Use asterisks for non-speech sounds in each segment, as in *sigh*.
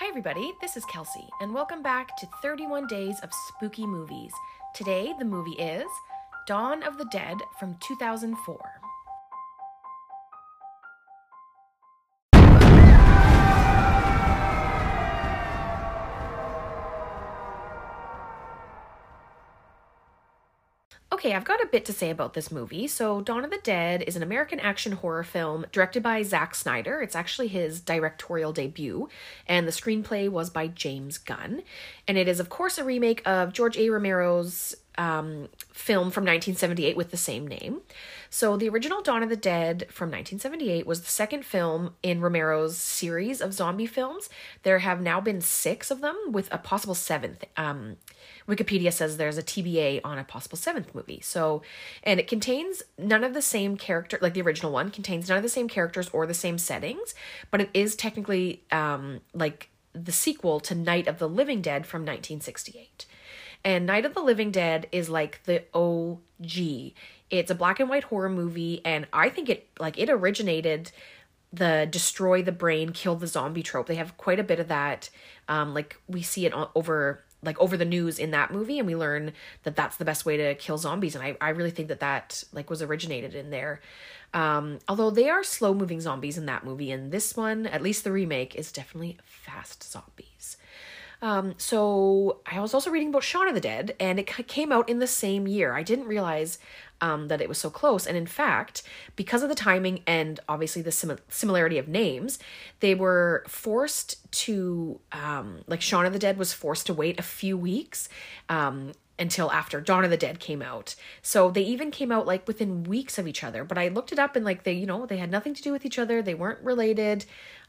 Hi, everybody, this is Kelsey, and welcome back to 31 Days of Spooky Movies. Today, the movie is Dawn of the Dead from 2004. Okay, I've got a bit to say about this movie. So, Dawn of the Dead is an American action horror film directed by Zack Snyder. It's actually his directorial debut, and the screenplay was by James Gunn. And it is, of course, a remake of George A. Romero's um, film from 1978 with the same name. So, the original Dawn of the Dead from 1978 was the second film in Romero's series of zombie films. There have now been six of them, with a possible seventh. Um, Wikipedia says there's a TBA on a possible seventh movie. So, and it contains none of the same character, like the original one contains none of the same characters or the same settings, but it is technically um, like the sequel to Night of the Living Dead from 1968. And Night of the Living Dead is like the OG. It's a black and white horror movie, and I think it like it originated the destroy the brain, kill the zombie trope. They have quite a bit of that. Um, like we see it over like over the news in that movie and we learn that that's the best way to kill zombies and i, I really think that that like was originated in there um, although they are slow moving zombies in that movie and this one at least the remake is definitely fast zombies um, so I was also reading about Shaun of the Dead, and it came out in the same year. I didn't realize um, that it was so close. And in fact, because of the timing and obviously the sim- similarity of names, they were forced to, um, like Shaun of the Dead was forced to wait a few weeks um, until after Dawn of the Dead came out. So they even came out like within weeks of each other. But I looked it up and like they, you know, they had nothing to do with each other. They weren't related.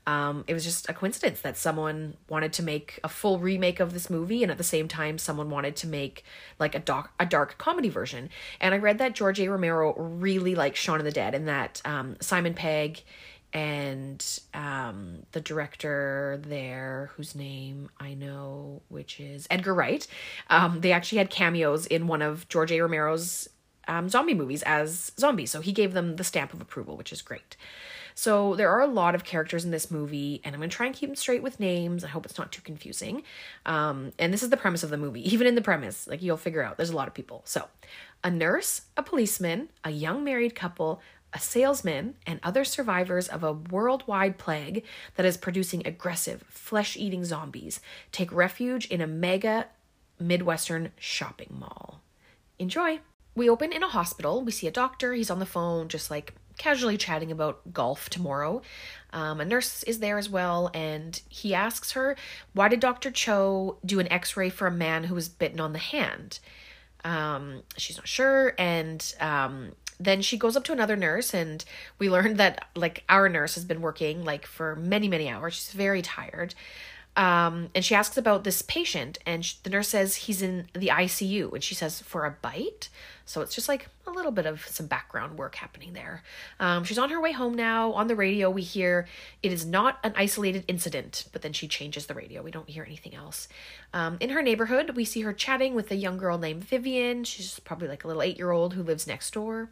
Um, it was just a coincidence that someone wanted to make a full remake of this movie, and at the same time, someone wanted to make like a dark a dark comedy version. And I read that George A. Romero really liked Shaun of the Dead, and that um, Simon Pegg and um, the director there, whose name I know, which is Edgar Wright, um, they actually had cameos in one of George A. Romero's um, zombie movies as zombies. So he gave them the stamp of approval, which is great. So there are a lot of characters in this movie, and I'm going to try and keep them straight with names. I hope it's not too confusing. Um, and this is the premise of the movie. *laughs* Even in the premise, like you'll figure out, there's a lot of people. So, a nurse, a policeman, a young married couple, a salesman, and other survivors of a worldwide plague that is producing aggressive, flesh eating zombies take refuge in a mega Midwestern shopping mall. Enjoy! We open in a hospital. We see a doctor. He's on the phone, just like casually chatting about golf tomorrow. Um, a nurse is there as well, and he asks her, Why did Dr. Cho do an x ray for a man who was bitten on the hand? Um, she's not sure, and um, then she goes up to another nurse, and we learned that like our nurse has been working like for many, many hours. She's very tired. Um, and she asks about this patient, and she, the nurse says he's in the ICU, and she says for a bite. So it's just like a little bit of some background work happening there. Um, she's on her way home now. On the radio, we hear it is not an isolated incident, but then she changes the radio. We don't hear anything else. Um, in her neighborhood, we see her chatting with a young girl named Vivian. She's probably like a little eight year old who lives next door.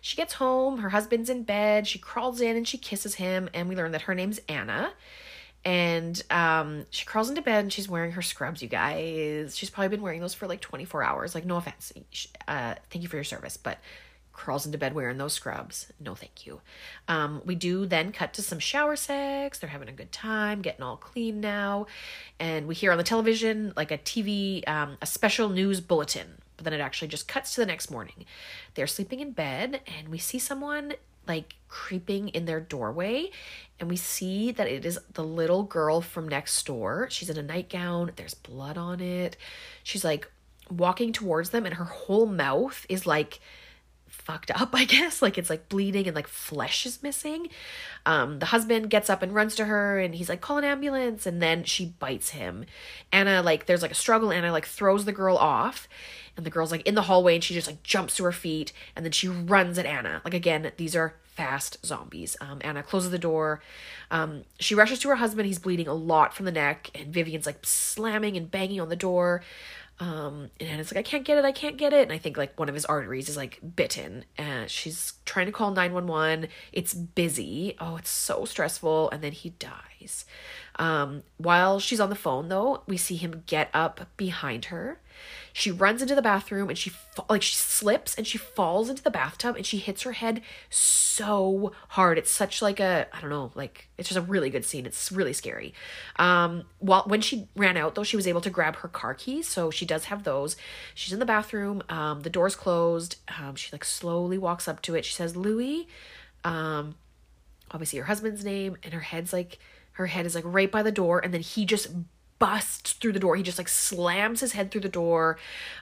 She gets home, her husband's in bed. She crawls in and she kisses him, and we learn that her name's Anna and um, she crawls into bed and she's wearing her scrubs you guys. She's probably been wearing those for like 24 hours. Like no offense uh, thank you for your service but crawls into bed wearing those scrubs. No thank you. Um, we do then cut to some shower sex. They're having a good time getting all clean now. And we hear on the television like a tv um, a special news bulletin but then it actually just cuts to the next morning. They're sleeping in bed and we see someone like creeping in their doorway and we see that it is the little girl from next door. She's in a nightgown, there's blood on it. She's like walking towards them and her whole mouth is like fucked up, *laughs* I guess. Like it's like bleeding and like flesh is missing. Um, the husband gets up and runs to her and he's like, call an ambulance. And then she bites him. Anna, like, there's like a struggle. Anna, like, throws the girl off. And the girl's like in the hallway and she just like jumps to her feet. And then she runs at Anna. Like, again, these are fast zombies. Um, Anna closes the door. Um, she rushes to her husband. He's bleeding a lot from the neck. And Vivian's like slamming and banging on the door. Um, and Anna's like, I can't get it, I can't get it. And I think like one of his arteries is like bitten. And she's trying to call 911. It's busy. Oh, it's so stressful. And then he dies. Um, while she's on the phone though, we see him get up behind her she runs into the bathroom and she like she slips and she falls into the bathtub and she hits her head so hard. It's such like a I don't know, like it's just a really good scene. It's really scary. Um while when she ran out though, she was able to grab her car keys, so she does have those. She's in the bathroom, um the door's closed. Um she like slowly walks up to it. She says, "Louis." Um obviously her husband's name and her head's like her head is like right by the door and then he just busts through the door. He just like slams his head through the door.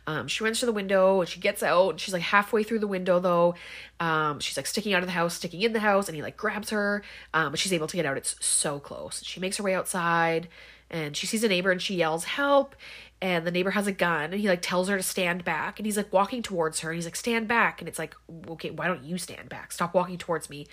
Um, she runs to the window and she gets out. And she's like halfway through the window though. Um, she's like sticking out of the house, sticking in the house, and he like grabs her. Um, but she's able to get out. It's so close. She makes her way outside and she sees a neighbor and she yells help and the neighbor has a gun and he like tells her to stand back and he's like walking towards her and he's like stand back and it's like okay why don't you stand back? Stop walking towards me.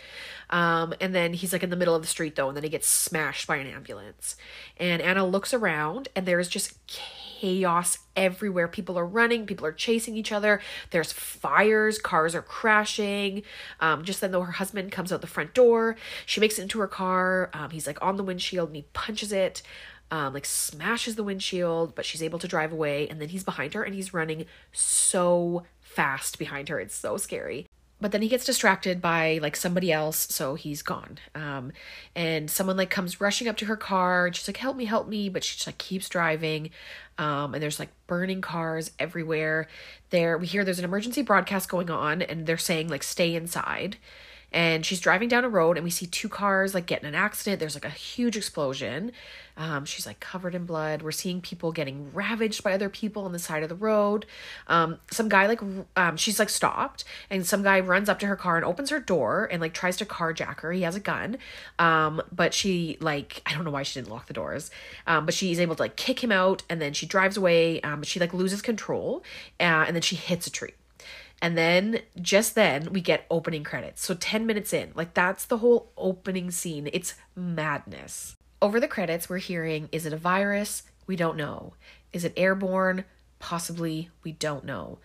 Um and then he's like in the middle of the street though and then he gets smashed by an ambulance. And anna looks around and there's just chaos everywhere. People are running people are chasing each other there's fires cars are crashing. Um just then though her husband comes out the front door. She makes it into her car. Um he's like on the windshield and he punches it um, like smashes the windshield, but she's able to drive away. And then he's behind her and he's running so fast behind her. It's so scary. But then he gets distracted by like somebody else, so he's gone. Um, and someone like comes rushing up to her car and she's like, "Help me, help me!" But she just like keeps driving. Um, and there's like burning cars everywhere. There, we hear there's an emergency broadcast going on, and they're saying like, "Stay inside." And she's driving down a road and we see two cars like get in an accident. There's like a huge explosion. Um, she's like covered in blood. We're seeing people getting ravaged by other people on the side of the road. Um, some guy like um, she's like stopped and some guy runs up to her car and opens her door and like tries to carjack her. He has a gun. Um, but she like i don't know why she didn't lock the doors. Um, but she's able to like kick him out and then she drives away. Um, but she like loses control uh, and then she hits a tree and then just then we get opening credits. So 10 minutes in, like that's the whole opening scene. It's madness. Over the credits, we're hearing is it a virus? We don't know. Is it airborne? Possibly, we don't know.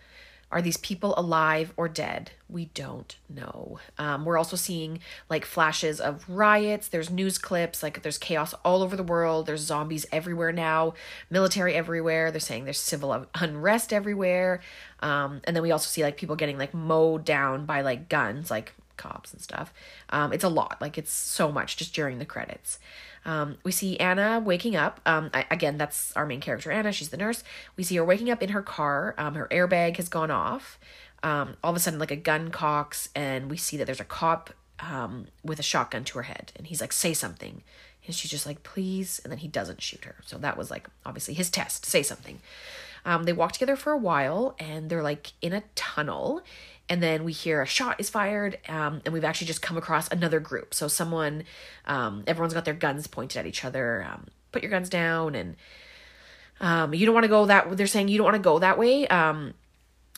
Are these people alive or dead? We don't know. Um, we're also seeing like flashes of riots. There's news clips, like there's chaos all over the world. There's zombies everywhere now, military everywhere. They're saying there's civil unrest everywhere. Um, and then we also see like people getting like mowed down by like guns, like cops and stuff. Um, it's a lot. Like it's so much just during the credits. Um, we see Anna waking up. Um, I, again, that's our main character, Anna. She's the nurse. We see her waking up in her car. Um, her airbag has gone off. Um, all of a sudden, like a gun cocks, and we see that there's a cop um, with a shotgun to her head, and he's like, "Say something," and she's just like, "Please," and then he doesn't shoot her. So that was like obviously his test. Say something. Um, they walk together for a while, and they're like in a tunnel, and then we hear a shot is fired um, and we've actually just come across another group. So someone um, everyone's got their guns pointed at each other um, put your guns down and um, you don't want to go that they're saying you don't want to go that way um,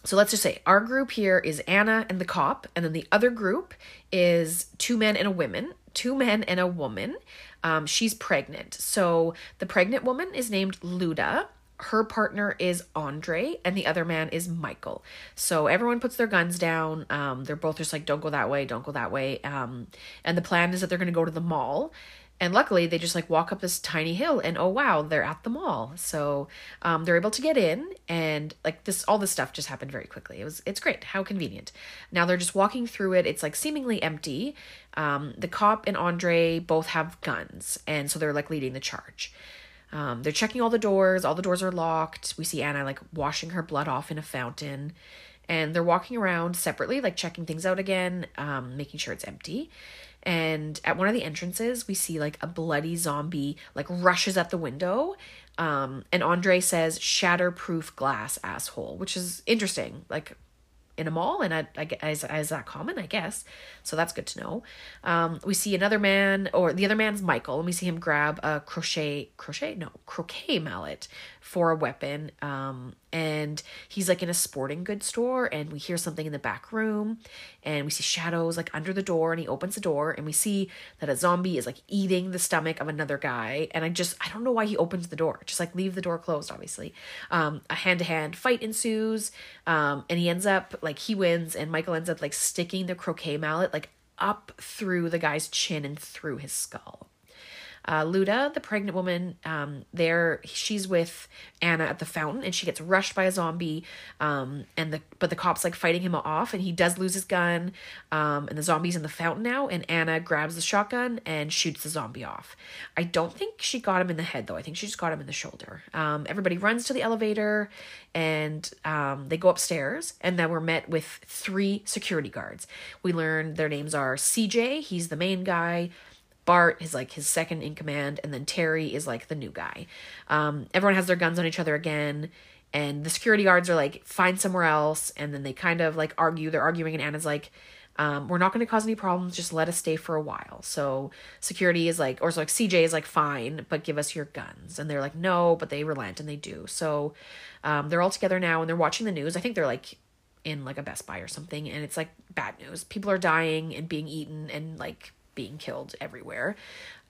so let's just say our group here is anna and the cop and then the other group is two men and a woman two men and a woman um, she's pregnant. So the pregnant woman is named luda her partner is Andre and the other man is Michael. So everyone puts their guns down. Um, they're both just like, don't go that way, don't go that way. Um, and the plan is that they're going to go to the mall. And luckily, they just like walk up this tiny hill, and oh wow, they're at the mall. So um, they're able to get in, and like this, all this stuff just happened very quickly. It was, it's great. How convenient. Now they're just walking through it. It's like seemingly empty. Um, the cop and Andre both have guns, and so they're like leading the charge. Um, they're checking all the doors. All the doors are locked. We see Anna like washing her blood off in a fountain. And they're walking around separately, like checking things out again, um, making sure it's empty. And at one of the entrances, we see like a bloody zombie like rushes at the window. Um, and Andre says, shatterproof glass, asshole, which is interesting. Like, in a mall, and I, I, is, is that common? I guess. So that's good to know. Um, we see another man, or the other man's Michael, and we see him grab a crochet, crochet, no, croquet mallet for a weapon. Um, and he's like in a sporting goods store, and we hear something in the back room, and we see shadows like under the door, and he opens the door, and we see that a zombie is like eating the stomach of another guy. And I just, I don't know why he opens the door. Just like leave the door closed, obviously. Um, a hand to hand fight ensues, um, and he ends up like he wins, and Michael ends up like sticking the croquet mallet like up through the guy's chin and through his skull. Uh, Luda, the pregnant woman, um, there she's with Anna at the fountain, and she gets rushed by a zombie. Um, and the but the cops like fighting him off, and he does lose his gun. Um, and the zombie's in the fountain now, and Anna grabs the shotgun and shoots the zombie off. I don't think she got him in the head though. I think she just got him in the shoulder. Um, everybody runs to the elevator, and um, they go upstairs, and then we're met with three security guards. We learn their names are CJ. He's the main guy. Bart is like his second in command, and then Terry is like the new guy. Um, everyone has their guns on each other again, and the security guards are like, find somewhere else, and then they kind of like argue. They're arguing, and Anna's like, um, we're not going to cause any problems. Just let us stay for a while. So security is like, or so like CJ is like, fine, but give us your guns. And they're like, no, but they relent and they do. So um, they're all together now and they're watching the news. I think they're like in like a Best Buy or something, and it's like bad news. People are dying and being eaten and like being killed everywhere.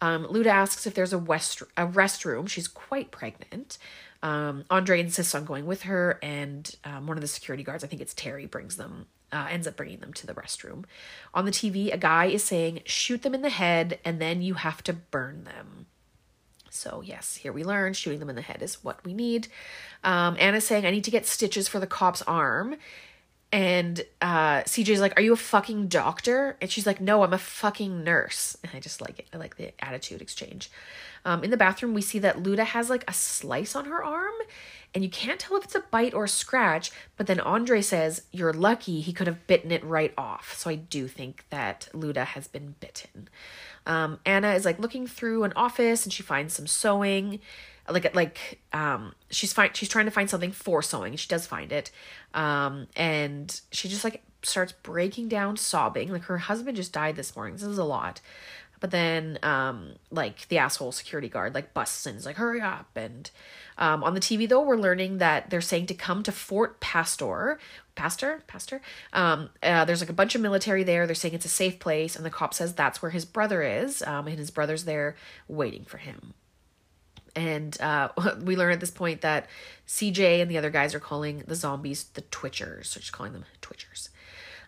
Um, Luda asks if there's a west a restroom. She's quite pregnant. Um, Andre insists on going with her, and um, one of the security guards, I think it's Terry, brings them, uh, ends up bringing them to the restroom. On the TV, a guy is saying, "Shoot them in the head, and then you have to burn them." So yes, here we learn shooting them in the head is what we need. Um, Anna's saying, "I need to get stitches for the cop's arm," And uh, CJ's like, Are you a fucking doctor? And she's like, No, I'm a fucking nurse. *laughs* And I just like it. I like the attitude exchange. Um, in the bathroom, we see that Luda has like a slice on her arm, and you can't tell if it's a bite or a scratch. But then Andre says, You're lucky he could have bitten it right off. So I do think that Luda has been bitten. Um, Anna is like looking through an office and she finds some sewing like like um she's fine she's trying to find something for sewing. She does find it. Um and she just like starts breaking down sobbing. Like her husband just died this morning. This is a lot. But then um like the asshole security guard like busts in. Is like hurry up. And um on the tv though we're learning that they're saying to come to fort pastor pastor? Pastor? Um uh, there's like a bunch of military there. They're saying it's a safe place. And the cop says that's where his brother is. Um and his brother's there waiting for him and uh, *laughs* we learn at this point that CJ and the other guys are calling the zombies the Twitchers, so just calling them Twitchers.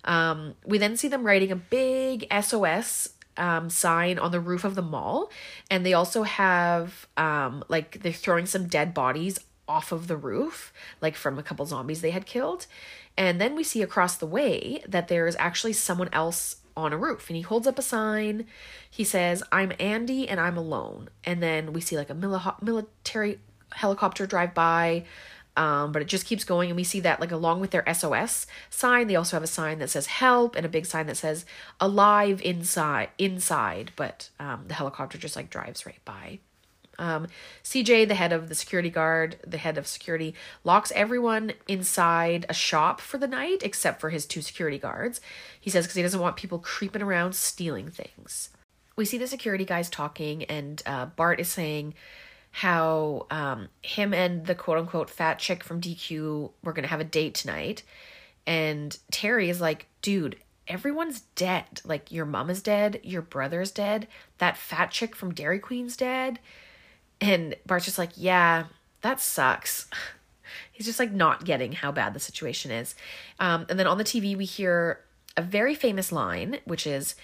Um, we then see them writing a big SOS um, sign on the roof of the mall, and they also have um, like they're throwing some dead bodies off of the roof, like from a couple zombies they had killed. And then we see across the way that there is actually someone else on a roof and he holds up a sign. He says, I'm Andy and I'm alone. And then we see like a mili- military helicopter drive by. Um, but it just keeps going and we see that like along with their sos sign they also have a sign that says help and a big sign that says alive inside inside but um, the helicopter just like drives right by um, CJ, the head of the security guard, the head of security, locks everyone inside a shop for the night except for his two security guards. He says because he doesn't want people creeping around stealing things. We see the security guys talking, and uh, Bart is saying how um, him and the quote unquote fat chick from DQ were going to have a date tonight. And Terry is like, dude, everyone's dead. Like, your mom is dead, your brother's dead, that fat chick from Dairy Queen's dead. And Bart's just like, yeah, that sucks. *laughs* He's just like not getting how bad the situation is. Um, and then on the TV, we hear a very famous line, which is,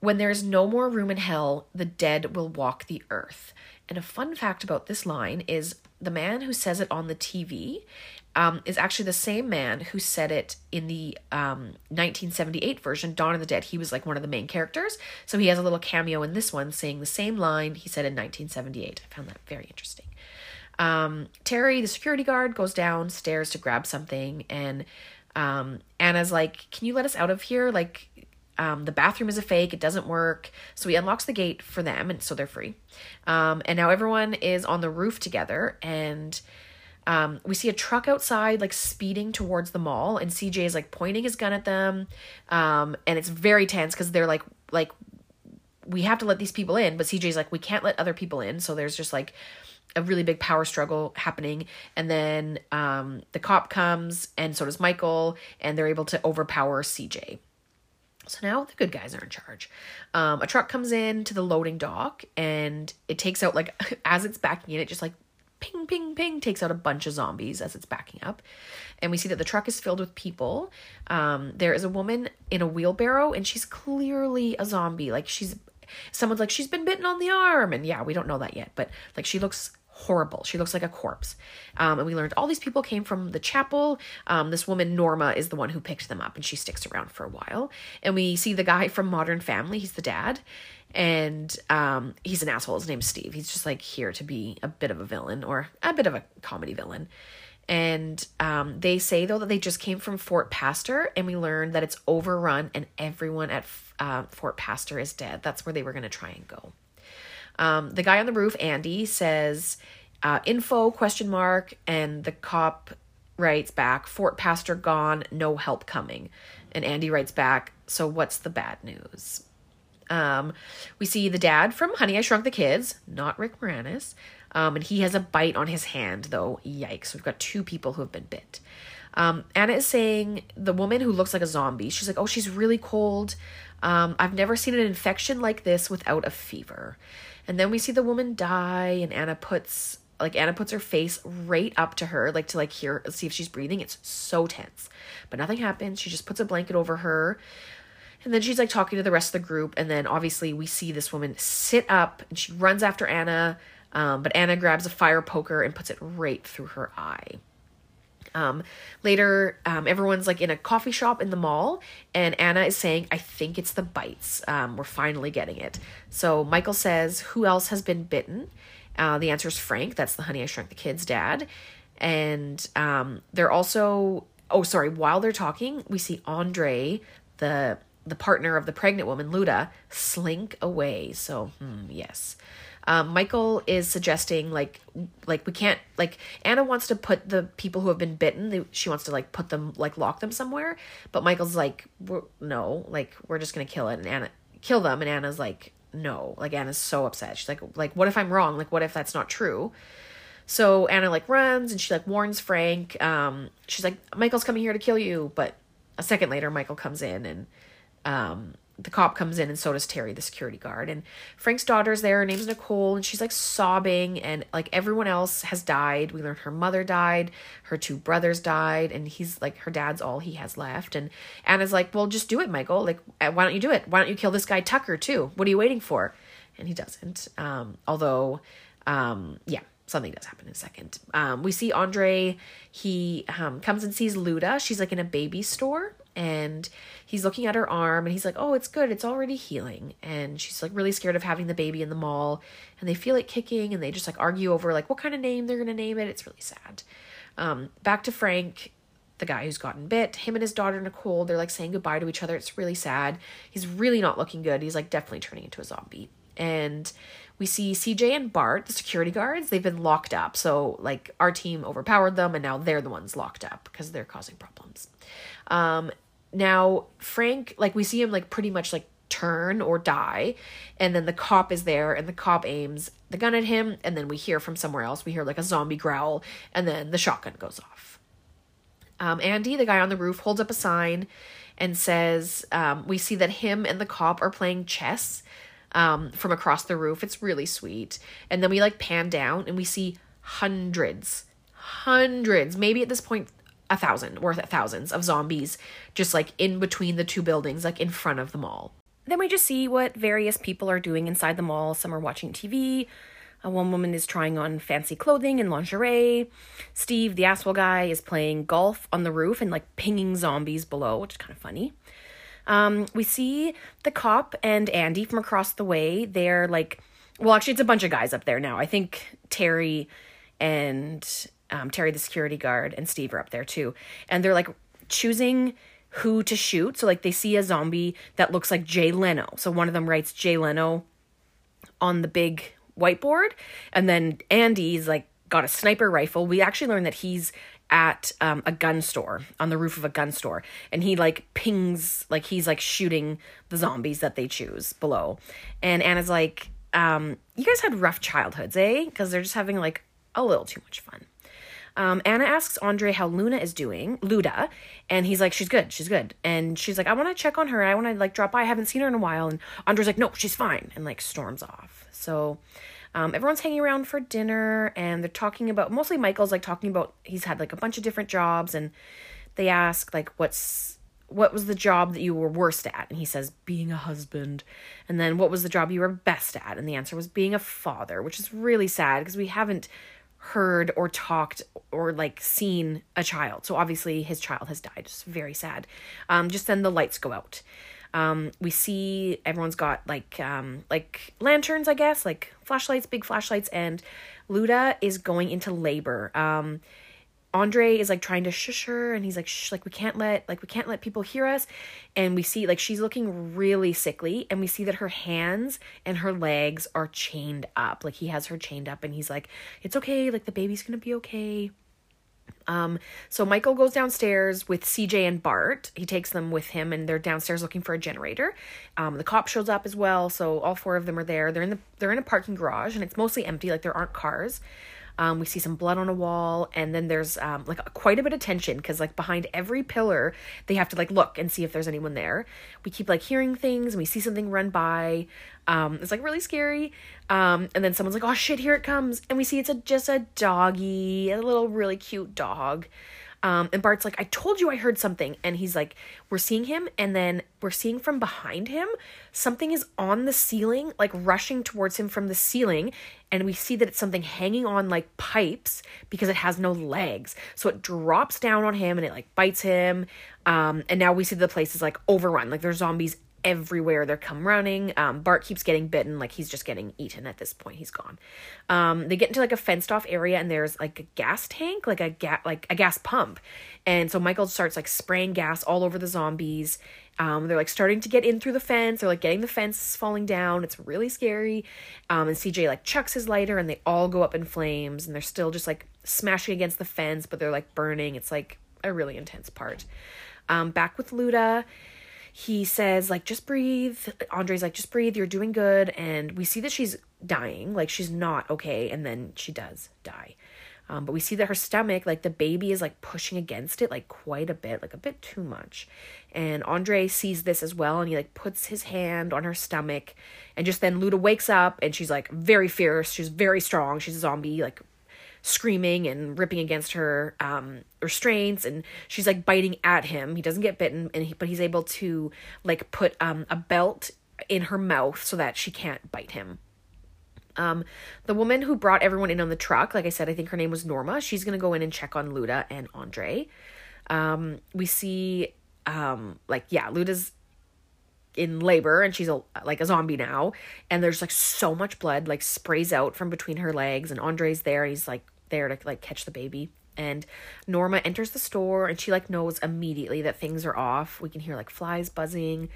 when there is no more room in hell, the dead will walk the earth. And a fun fact about this line is the man who says it on the TV um, is actually the same man who said it in the um, 1978 version, Dawn of the Dead. He was like one of the main characters. So he has a little cameo in this one saying the same line he said in 1978. I found that very interesting. Um, Terry, the security guard, goes downstairs to grab something, and um, Anna's like, Can you let us out of here? Like, um, the bathroom is a fake, it doesn't work. So he unlocks the gate for them, and so they're free. Um, and now everyone is on the roof together, and Um, we see a truck outside, like speeding towards the mall, and CJ is like pointing his gun at them. Um, and it's very tense because they're like, like, we have to let these people in, but CJ's like, we can't let other people in. So there's just like a really big power struggle happening. And then um, the cop comes, and so does Michael, and they're able to overpower CJ. So now the good guys are in charge. Um, a truck comes in to the loading dock and it takes out, like, *laughs* as it's backing in, it just like ping, ping, ping, takes out a bunch of zombies as it's backing up. And we see that the truck is filled with people. Um, there is a woman in a wheelbarrow, and she's clearly a zombie. Like she's, someone's like, she's been bitten on the arm. And yeah, we don't know that yet, but like she looks horrible. She looks like a corpse. Um, and we learned all these people came from the chapel. Um, this woman, Norma, is the one who picked them up, and she sticks around for a while. And we see the guy from Modern Family. He's the dad and um, he's an asshole. His name's Steve. He's just like here to be a bit of a villain or a bit of a comedy villain. And um, they say though that they just came from Fort Pastor, and we learned that it's overrun and everyone at uh, Fort Pastor is dead. That's where they were going to try and go. Um, the guy on the roof, Andy, says uh, info question mark, and the cop writes back Fort Pastor gone, no help coming. And Andy writes back, so what's the bad news? Um, we see the dad from Honey, I Shrunk the Kids, not Rick Moranis. Um, and he has a bite on his hand, though. Yikes. We've got two people who have been bit. Um, Anna is saying the woman who looks like a zombie, she's like, oh, she's really cold. Um, I've never seen an infection like this without a fever. And then we see the woman die, and Anna puts like Anna puts her face right up to her, like to like hear see if she's breathing. It's so tense. But nothing happens. She just puts a blanket over her. And then she's like talking to the rest of the group. And then obviously we see this woman sit up and she runs after Anna. Um, but Anna grabs a fire poker and puts it right through her eye. Um, later, um, everyone's like in a coffee shop in the mall, and Anna is saying, I think it's the bites. Um, we're finally getting it. So Michael says, Who else has been bitten? Uh, the answer is Frank. That's the Honey I Shrunk the Kids dad. And um, they're also, oh, sorry, while they're talking, we see Andre, the the partner of the pregnant woman, Luda, slink away. So, hmm, yes. Um, Michael is suggesting like like we can't like Anna wants to put the people who have been bitten. They, she wants to like put them like lock them somewhere, but Michael's like no, like we're just gonna kill it and Anna kill them, and Anna's like no, like Anna's so upset. She's like like what if I'm wrong? Like what if that's not true? So Anna like runs and she like warns Frank. Um, she's like Michael's coming here to kill you, but a second later Michael comes in and um, the cop comes in and so does Terry, the security guard. And Frank's daughter's there. Her name's Nicole, and she's like sobbing. And like everyone else has died. We learned her mother died, her two brothers died, and he's like her dad's all he has left. And Anna's like, "Well, just do it, Michael. Like, uh, why don't you do it? Why don't you kill this guy Tucker too? What are you waiting for?" And he doesn't. Um, although, um, yeah, something does happen in a second. Um, we see Andre. He um, comes and sees Luda. She's like in a baby store and he's looking at her arm and he's like, "Oh, it's good. It's already healing." And she's like really scared of having the baby in the mall and they feel it kicking and they just like argue over like what kind of name they're going to name it. It's really sad. Um back to Frank, the guy who's gotten bit. Him and his daughter Nicole, they're like saying goodbye to each other. It's really sad. He's really not looking good. He's like definitely turning into a zombie. And we see CJ and Bart, the security guards, they've been locked up. So, like, our team overpowered them, and now they're the ones locked up because they're causing problems. Um, now Frank, like we see him like pretty much like turn or die, and then the cop is there, and the cop aims the gun at him, and then we hear from somewhere else. We hear like a zombie growl, and then the shotgun goes off. Um, Andy, the guy on the roof, holds up a sign and says, um, "We see that him and the cop are playing chess." Um, from across the roof. It's really sweet. And then we like pan down and we see hundreds, hundreds, maybe at this point a thousand or thousands of zombies just like in between the two buildings, like in front of the mall. Then we just see what various people are doing inside the mall. Some are watching TV. Uh, one woman is trying on fancy clothing and lingerie. Steve, the asshole guy, is playing golf on the roof and like pinging zombies below, which is kind of funny. Um, we see the cop and Andy from across the way. They're like, well, actually, it's a bunch of guys up there now. I think Terry and um, Terry, the security guard, and Steve are up there too. And they're like choosing who to shoot. So, like, they see a zombie that looks like Jay Leno. So, one of them writes Jay Leno on the big whiteboard. And then Andy's like got a sniper rifle. We actually learned that he's at um, a gun store on the roof of a gun store and he like pings like he's like shooting the zombies that they choose below and anna's like um you guys had rough childhoods eh because they're just having like a little too much fun um, Anna asks Andre how Luna is doing, Luda, and he's like, she's good, she's good. And she's like, I want to check on her. I want to like drop by. I haven't seen her in a while. And Andre's like, no, she's fine, and like storms off. So um, everyone's hanging around for dinner and they're talking about mostly Michael's like talking about he's had like a bunch of different jobs and they ask like what's what was the job that you were worst at? And he says being a husband. And then what was the job you were best at? And the answer was being a father which is really sad because we haven't heard or talked or like seen a child. So obviously his child has died. It's very sad. Um just then the lights go out um, we see everyone's got like um, like lanterns, I guess, like flashlights, big flashlights, and Luda is going into labor. Um, Andre is like trying to shush her, and he's like, "Shh, like we can't let like we can't let people hear us." And we see like she's looking really sickly, and we see that her hands and her legs are chained up. Like he has her chained up, and he's like, "It's okay. Like the baby's gonna be okay." Um, so Michael goes downstairs with CJ and Bart. He takes them with him, and they're downstairs looking for a generator. Um, the cop shows up as well, so all four of them are there. They're in the they're in a parking garage, and it's mostly empty, like there aren't cars. Um, we see some blood on a wall, and then there's um, like quite a bit of tension because like behind every pillar, they have to like look and see if there's anyone there. We keep like hearing things, and we see something run by. Um, it's like really scary. Um, and then someone's like, "Oh shit, here it comes!" And we see it's a just a doggy, a little really cute dog. Um, and Bart's like, I told you I heard something. And he's like, we're seeing him. And then we're seeing from behind him, something is on the ceiling, like rushing towards him from the ceiling. And we see that it's something hanging on like pipes because it has no legs. So it drops down on him and it like bites him. Um, and now we see the place is like overrun. Like there's zombies everywhere they're come running. Um, bart keeps getting bitten like he's just getting eaten at this point. He's gone. Um, they get into like a fenced off area and there's like a gas tank like a gas like a gas pump. And so michael starts like spraying gas all over the zombies. Um, they're like starting to get in through the fence. They're like getting the fence falling down. It's really scary. Um, and cj like chucks his lighter and they all go up in flames and they're still just like smashing against the fence but they're like burning. It's like a really intense part. Um, back with luda he says like just breathe. Andre's like just breathe you're doing good. And we see that she's dying like she's not okay and then she does die. Um, but we see that her stomach like the baby is like pushing against it like quite a bit like a bit too much. And andre sees this as well and he like puts his hand on her stomach and just then luda wakes up and she's like very fierce. She's very strong. She's a zombie like screaming and ripping against her um, restraints and she's like biting at him. He doesn't get bitten and he, but he's able to like put um, a belt in her mouth so that she can't bite him. Um, the woman who brought everyone in on the truck like i said i think her name was norma. She's gonna go in and check on luda and andre. Um, we see um, like yeah luda's in labor and she's a like a zombie now. And there's like so much blood like sprays out from between her legs and Andre's there he's like there to like catch the baby. And Norma enters the store and she like knows immediately that things are off. We can hear like flies buzzing.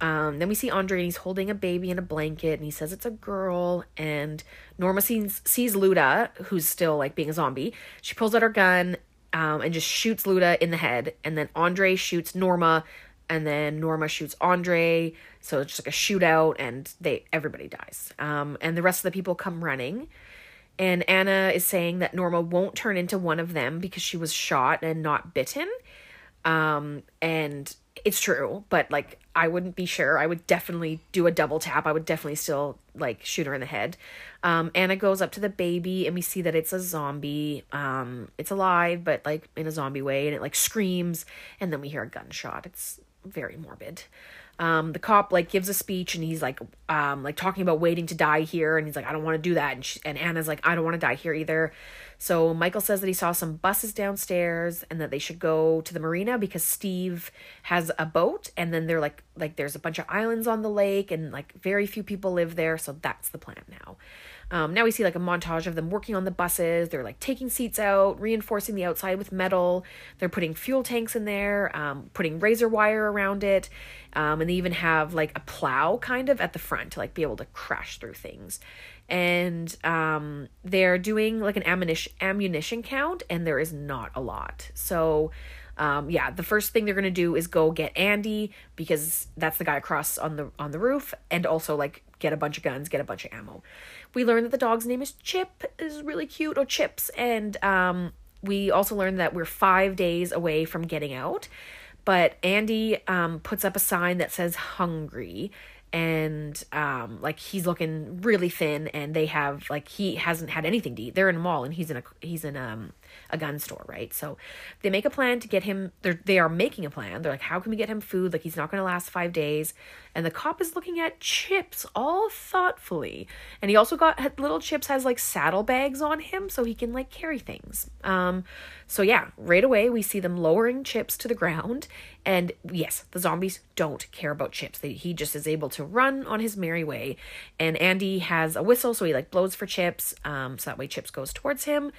Um, then we see Andre and he's holding a baby in a blanket and he says it's a girl. And Norma sees sees Luda who's still like being a zombie. She pulls out her gun um, and just shoots Luda in the head. And then Andre shoots Norma and then Norma shoots Andre. So it's just like a shootout, and they everybody dies. Um, and the rest of the people come running. And Anna is saying that Norma won't turn into one of them because she was shot and not bitten. Um, and it's true, but like I wouldn't be sure. I would definitely do a double tap. I would definitely still like shoot her in the head. Um, Anna goes up to the baby and we see that it's a zombie. Um, it's alive, but like in a zombie way, and it like screams, and then we hear a gunshot. It's very morbid. Um, the cop like gives a speech and he's like um like talking about waiting to die here and he's like I don't want to do that and she, and Anna's like I don't want to die here either. So Michael says that he saw some buses downstairs and that they should go to the marina because Steve has a boat and then they're like like there's a bunch of islands on the lake and like very few people live there so that's the plan now. Um, now we see like a montage of them working on the buses. They're like taking seats out, reinforcing the outside with metal. They're putting fuel tanks in there, um, putting razor wire around it. Um, and they even have like a plow kind of at the front to like be able to crash through things. and um, they're doing like an ammunition ammunition count, and there is not a lot. So. Um, yeah, the first thing they're gonna do is go get Andy because that's the guy across on the on the roof, and also like get a bunch of guns, get a bunch of ammo. We learn that the dog's name is Chip, is really cute, or Chips, and um, we also learned that we're five days away from getting out. But Andy um, puts up a sign that says hungry, and um like he's looking really thin. And they have like he hasn't had anything to eat. They're in a mall and he's in a he's in um a gun store right? So they make a plan to get him they're they are making a plan. They're like how can we get him food? Like he's not going to last five days. And the cop is looking at chips all thoughtfully. And he also got little chips has like saddlebags on him so he can like carry things. Um so yeah right away we see them lowering chips to the ground. And yes the zombies don't care about chips. They, he just is able to run on his merry way. And andy has a whistle so he like blows for chips um so that way chips goes towards him.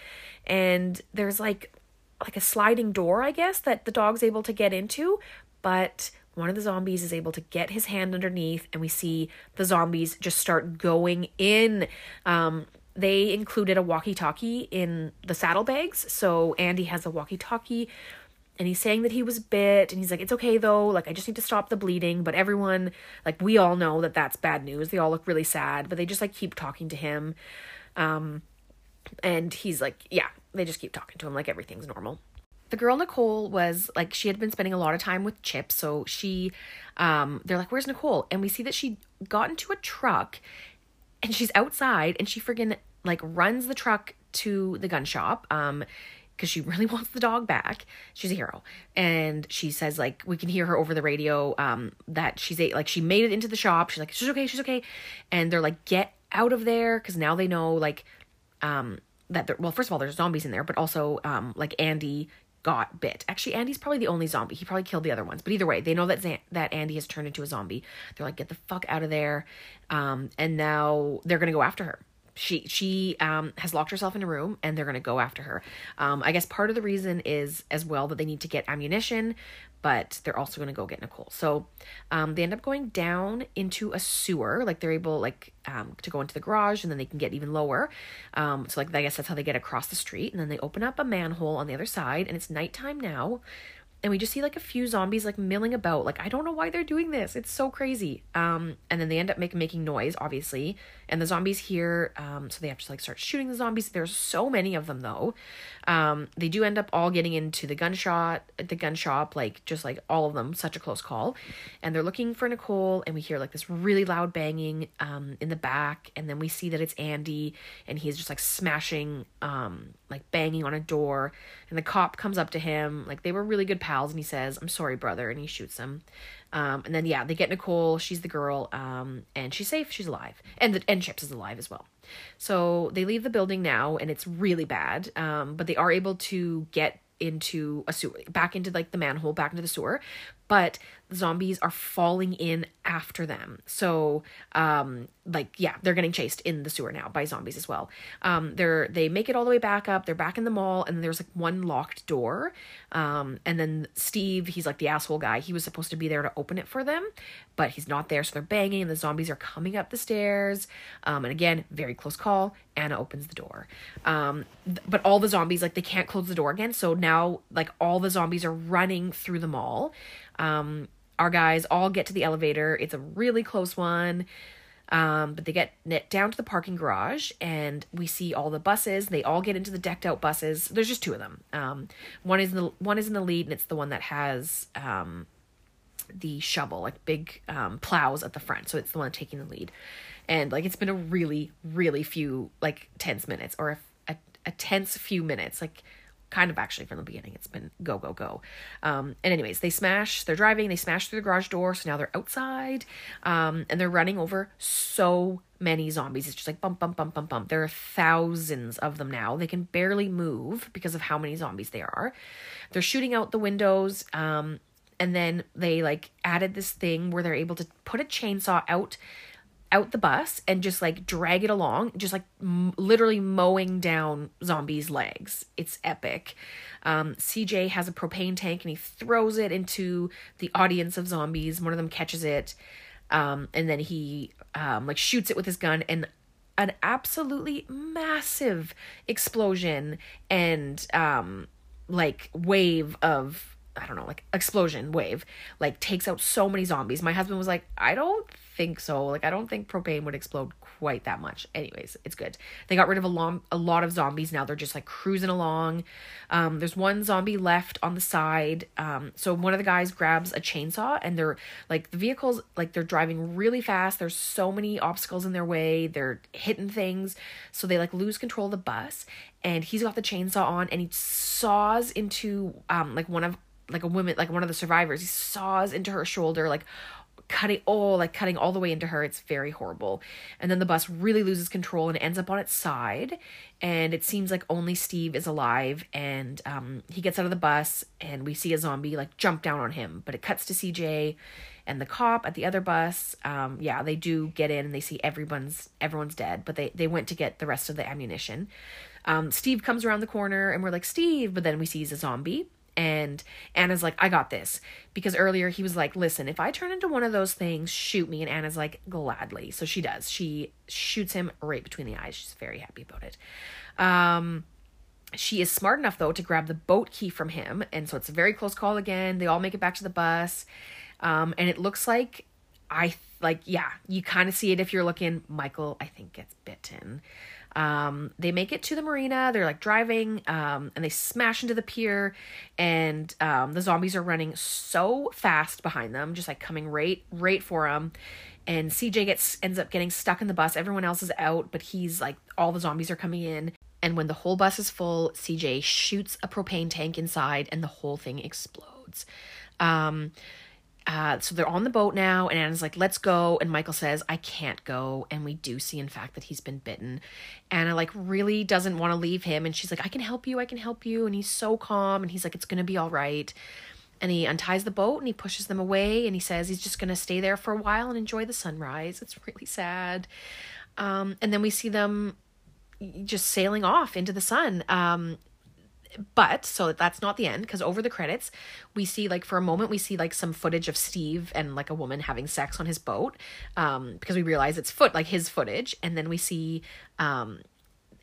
And there's like like a sliding door i guess that the dog's able to get into. But one of the zombies is able to get his hand underneath and we see the zombies just start going in. Um they included a walkie-talkie in the saddlebags. So andy has a walkie-talkie and he's saying that he was bit and he's like it's okay though. Like i just need to stop the bleeding. But everyone like we all know that that's bad news. They all look really sad but they just like keep talking to him. Um and he's like yeah they just keep talking to him like everything's normal. The girl Nicole was like she had been spending a lot of time with Chip, so she um they're like, Where's Nicole? And we see that she got into a truck and she's outside and she friggin' like runs the truck to the gun shop. Um because she *laughs* really wants the dog back. She's a hero. And she says like we can hear her over the radio um that she's a, like she made it into the shop. She's like she's okay, she's okay. And they're like get out of there cuz now they know like um that well first of all there's zombies in there but also um like Andy got bit. Actually, Andy's probably the only zombie. He probably killed the other ones. But either way, they know that Zan- that Andy has turned into a zombie. They're like, get the fuck out of there. Um, and now they're gonna go after her. She she um has locked herself in a room and they're gonna go after her. Um, I guess part of the reason is as well that they need to get ammunition, but they're also gonna go get Nicole. So um, they end up going down into a sewer. Like they're able like um to go into the garage and then they can get even lower. Um, so like I guess that's how they get across the street and then they open up a manhole on the other side and it's nighttime now and we just see like a few zombies like milling about. Like i don't know why they're doing this. It's so crazy. Um and then they end up make, making noise obviously. And the zombies hear um so they have to like start shooting the zombies. There's so many of them though. Um they do end up all getting into the gunshot at the gun shop like just like all of them such a close call. And they're looking for nicole and we hear like this really loud banging um in the back. And then we see that it's andy and he's just like smashing um like banging on a door. And the cop comes up to him. Like they were really good pals and he says i'm sorry brother and he shoots him. Um, and then yeah they get nicole. She's the girl um, and she's safe. She's alive. And the and chips is alive as well. So they leave the building now and it's really bad um, but they are able to get into a sewer back into like the manhole back into the sewer but zombies are falling in after them. So um like yeah they're getting chased in the sewer now by zombies as well. Um they're they make it all the way back up they're back in the mall and there's like one locked door. Um and then steve he's like the asshole guy. He was supposed to be there to open it for them but he's not there so they're banging and the zombies are coming up the stairs. Um and again very close call anna opens the door. Um th- but all the zombies like they can't close the door again so now like all the zombies are running through the mall um our guys all get to the elevator. It's a really close one. Um, but they get down to the parking garage and we see all the buses. They all get into the decked out buses. There's just two of them. Um, one is in the one is in the lead and it's the one that has um, the shovel, like big um, plows at the front. So it's the one taking the lead. And like it's been a really, really few like tense minutes or a, a, a tense few minutes. Like kind of actually from the beginning. It's been go, go, go. Um, and anyways, they smash, they're driving, they smash through the garage door. So now they're outside um, and they're running over so many zombies. It's just like bump, bump, bump, bump, bump. There are thousands of them now. They can barely move because of how many zombies there are. They're shooting out the windows. Um, and then they like added this thing where they're able to put a chainsaw out out the bus and just like drag it along, just like m- literally mowing down zombies' legs. It's epic. Um, CJ has a propane tank and he throws it into the audience of zombies. One of them catches it, um, and then he um, like shoots it with his gun. And an absolutely massive explosion and um like wave of I don't know, like explosion wave, like takes out so many zombies. My husband was like, I don't think so. Like, I don't think propane would explode quite that much. Anyways, it's good. They got rid of a, long, a lot of zombies. Now they're just like cruising along. Um, there's one zombie left on the side. Um, so one of the guys grabs a chainsaw and they're like, the vehicles, like, they're driving really fast. There's so many obstacles in their way. They're hitting things. So they like lose control of the bus. And he's got the chainsaw on and he saws into um, like one of like a woman like one of the survivors he saws into her shoulder like cutting oh like cutting all the way into her. It's very horrible. And then the bus really loses control and ends up on its side. And it seems like only steve is alive. And um, he gets out of the bus and we see a zombie like jump down on him. But it cuts to cj and the cop at the other bus. Um, yeah they do get in and they see everyone's everyone's dead but they they went to get the rest of the ammunition. Um, steve comes around the corner and we're like steve but then we see he's a zombie and Anna's like, I got this. Because earlier he was like, listen, if I turn into one of those things, shoot me. And Anna's like, gladly. So she does. She shoots him right between the eyes. She's very happy about it. Um, she is smart enough, though, to grab the boat key from him. And so it's a very close call again. They all make it back to the bus. Um, and it looks like I like, yeah, you kind of see it if you're looking. Michael, I think, gets bitten. Um, they make it to the marina. They're like driving, um, and they smash into the pier, and um, the zombies are running so fast behind them, just like coming right, right for them. And CJ gets ends up getting stuck in the bus. Everyone else is out, but he's like, all the zombies are coming in. And when the whole bus is full, CJ shoots a propane tank inside, and the whole thing explodes. Um, uh, so they're on the boat now, and Anna's like, "Let's go." And Michael says, "I can't go." And we do see, in fact, that he's been bitten. Anna like really doesn't want to leave him, and she's like, "I can help you. I can help you." And he's so calm, and he's like, "It's gonna be all right." And he unties the boat and he pushes them away, and he says he's just gonna stay there for a while and enjoy the sunrise. It's really sad. Um, and then we see them just sailing off into the sun. Um, but so that's not the end because over the credits we see like for a moment we see like some footage of steve and like a woman having sex on his boat um because we realize it's foot like his footage and then we see um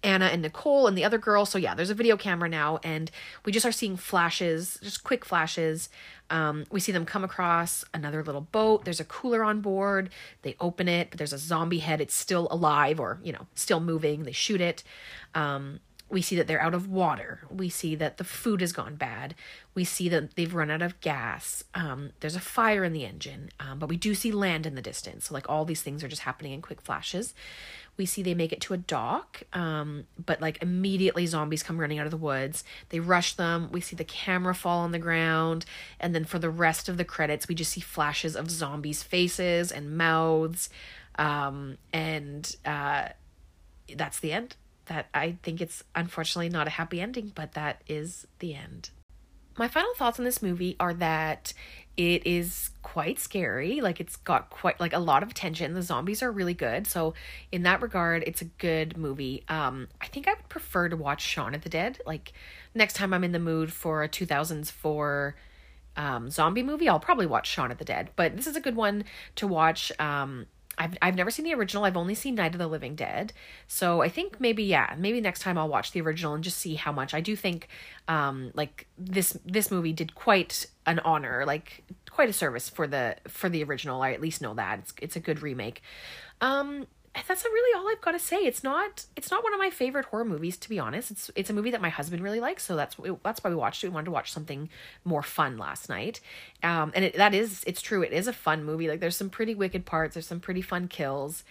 Anna and Nicole and the other girl. So yeah, there's a video camera now, and we just are seeing flashes, just quick flashes. Um, we see them come across another little boat. There's a cooler on board. They open it, but there's a zombie head. It's still alive, or you know, still moving. They shoot it. Um, we see that they're out of water. We see that the food has gone bad. We see that they've run out of gas. Um, there's a fire in the engine, um, but we do see land in the distance. So, like, all these things are just happening in quick flashes. We see they make it to a dock, um, but like immediately zombies come running out of the woods. They rush them. We see the camera fall on the ground. And then for the rest of the credits, we just see flashes of zombies' faces and mouths. Um, and uh, that's the end that I think it's unfortunately not a happy ending, but that is the end. My final thoughts on this movie are that it is quite scary. Like it's got quite like a lot of tension. The zombies are really good. So in that regard, it's a good movie. Um I think I would prefer to watch Shaun of the Dead. Like next time I'm in the mood for a 2004 um zombie movie, I'll probably watch Shaun of the Dead. But this is a good one to watch um I've I've never seen the original. I've only seen Night of the Living Dead. So I think maybe yeah, maybe next time I'll watch the original and just see how much. I do think um like this this movie did quite an honor, like quite a service for the for the original. I at least know that. It's it's a good remake. Um that's really all I've got to say. It's not it's not one of my favorite horror movies to be honest. It's it's a movie that my husband really likes, so that's that's why we watched it. We wanted to watch something more fun last night. Um and it, that is it's true. It is a fun movie. Like there's some pretty wicked parts, there's some pretty fun kills.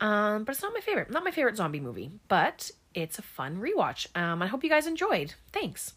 Um but it's not my favorite. Not my favorite zombie movie, but it's a fun rewatch. Um I hope you guys enjoyed. Thanks.